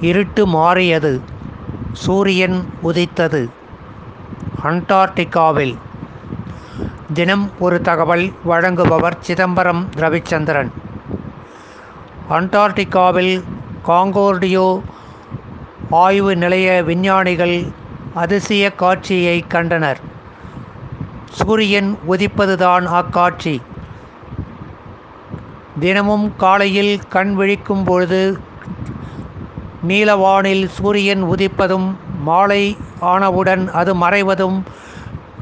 இருட்டு மாறியது. சூரியன் உதித்தது. அண்டார்டிகாவில் தினம் ஒரு தகவல் வழங்குபவர் சிதம்பரம் ரவிச்சந்திரன். அண்டார்டிகாவில் காங்கோர்டியோ ஆய்வு நிலைய விஞ்ஞானிகள் அதிசய காட்சியை கண்டனர். சூரியன் உதிப்பதுதான் அக்காட்சி. தினமும் காலையில் கண் விழிக்கும் பொழுது நீலவானில் சூரியன் உதிப்பதும் மாலை ஆனவுடன் அது மறைவதும்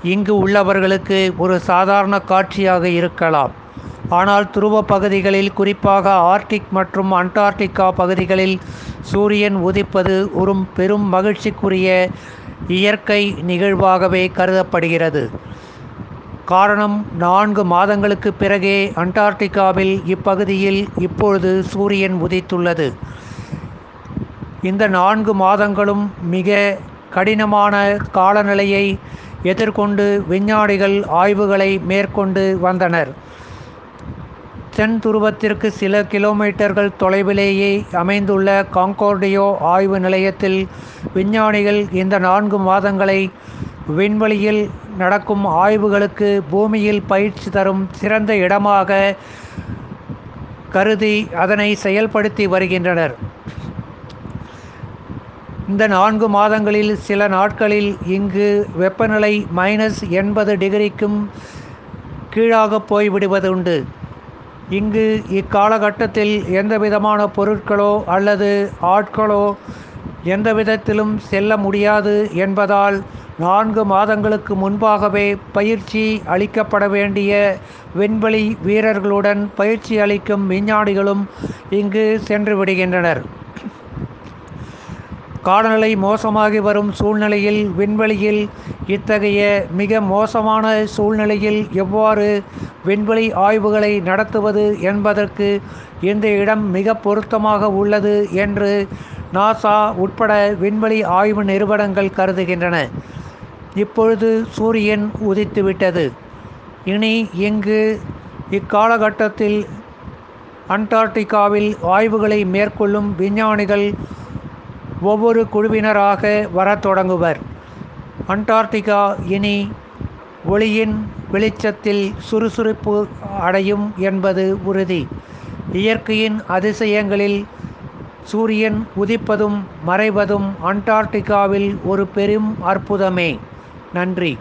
இங்கு உள்ளவர்களுக்கு ஒரு சாதாரண காட்சியாக இருக்கலாம். ஆனால் துருவ பகுதிகளில் குறிப்பாக ஆர்டிக் மற்றும் அண்டார்டிகா பகுதிகளில் சூரியன் உதிப்பது ஒரு பெரும் மகிழ்ச்சிக்குரிய இயற்கை நிகழ்வாகவே கருதப்படுகிறது. காரணம் நான்கு மாதங்களுக்கு பிறகே அண்டார்டிகாவில் இப்பகுதியில் இப்பொழுது சூரியன் உதித்துள்ளது. இந்த நான்கு மாதங்களும் மிக கடினமான காலநிலையை எதிர்கொண்டு விஞ்ஞானிகள் ஆய்வுகளை மேற்கொண்டு வந்தனர். தென் துருவத்திற்கு சில கிலோமீட்டர்கள் தொலைவிலேயே அமைந்துள்ள காங்கோர்டியோ ஆய்வு நிலையத்தில் விஞ்ஞானிகள் இந்த நான்கு மாதங்களை விண்வெளியில் நடக்கும் ஆய்வுகளுக்கு பூமியில் பயிற்சி தரும் சிறந்த இடமாக கருதி அதனை செயல்படுத்தி வருகின்றனர். இந்த நான்கு மாதங்களில் சில நாட்களில் இங்கு வெப்பநிலை மைனஸ் எண்பது டிகிரிக்கும் கீழாக போய்விடுவதுண்டு இங்கு இக்காலகட்டத்தில் எந்த விதமான பொருட்களோ அல்லது ஆட்களோ எந்த விதத்திலும் செல்ல முடியாது என்பதால் நான்கு மாதங்களுக்கு முன்பாகவே பயிற்சி அளிக்கப்பட வேண்டிய விண்வெளி வீரர்களுடன் பயிற்சி அளிக்கும் விஞ்ஞானிகளும் இங்கு சென்று விடுகின்றனர். காலநிலை மோசமாகி வரும் சூழ்நிலையில் விண்வெளியில் இத்தகைய மிக மோசமான சூழ்நிலையில் எவ்வாறு விண்வெளி ஆய்வுகளை நடத்துவது என்பதற்கு இந்த இடம் மிக பொருத்தமாக உள்ளது என்று நாசா உட்பட விண்வெளி ஆய்வு நிறுவனங்கள் கருதுகின்றன. இப்பொழுது சூரியன் உதித்துவிட்டது. இனி இங்கு இக்காலகட்டத்தில் அண்டார்டிகாவில் ஆய்வுகளை மேற்கொள்ளும் விஞ்ஞானிகள் ஒவ்வொரு குழுவினராக வரத் தொடங்குவர். அண்டார்டிகா இனி ஒளியின் வெளிச்சத்தில் சுறுசுறுப்பு அடையும் என்பது உறுதி. இயற்கையின் அதிசயங்களில் சூரியன் உதிப்பதும் மறைவதும் அண்டார்டிகாவில் ஒரு பெரும் அற்புதமே. நன்றி.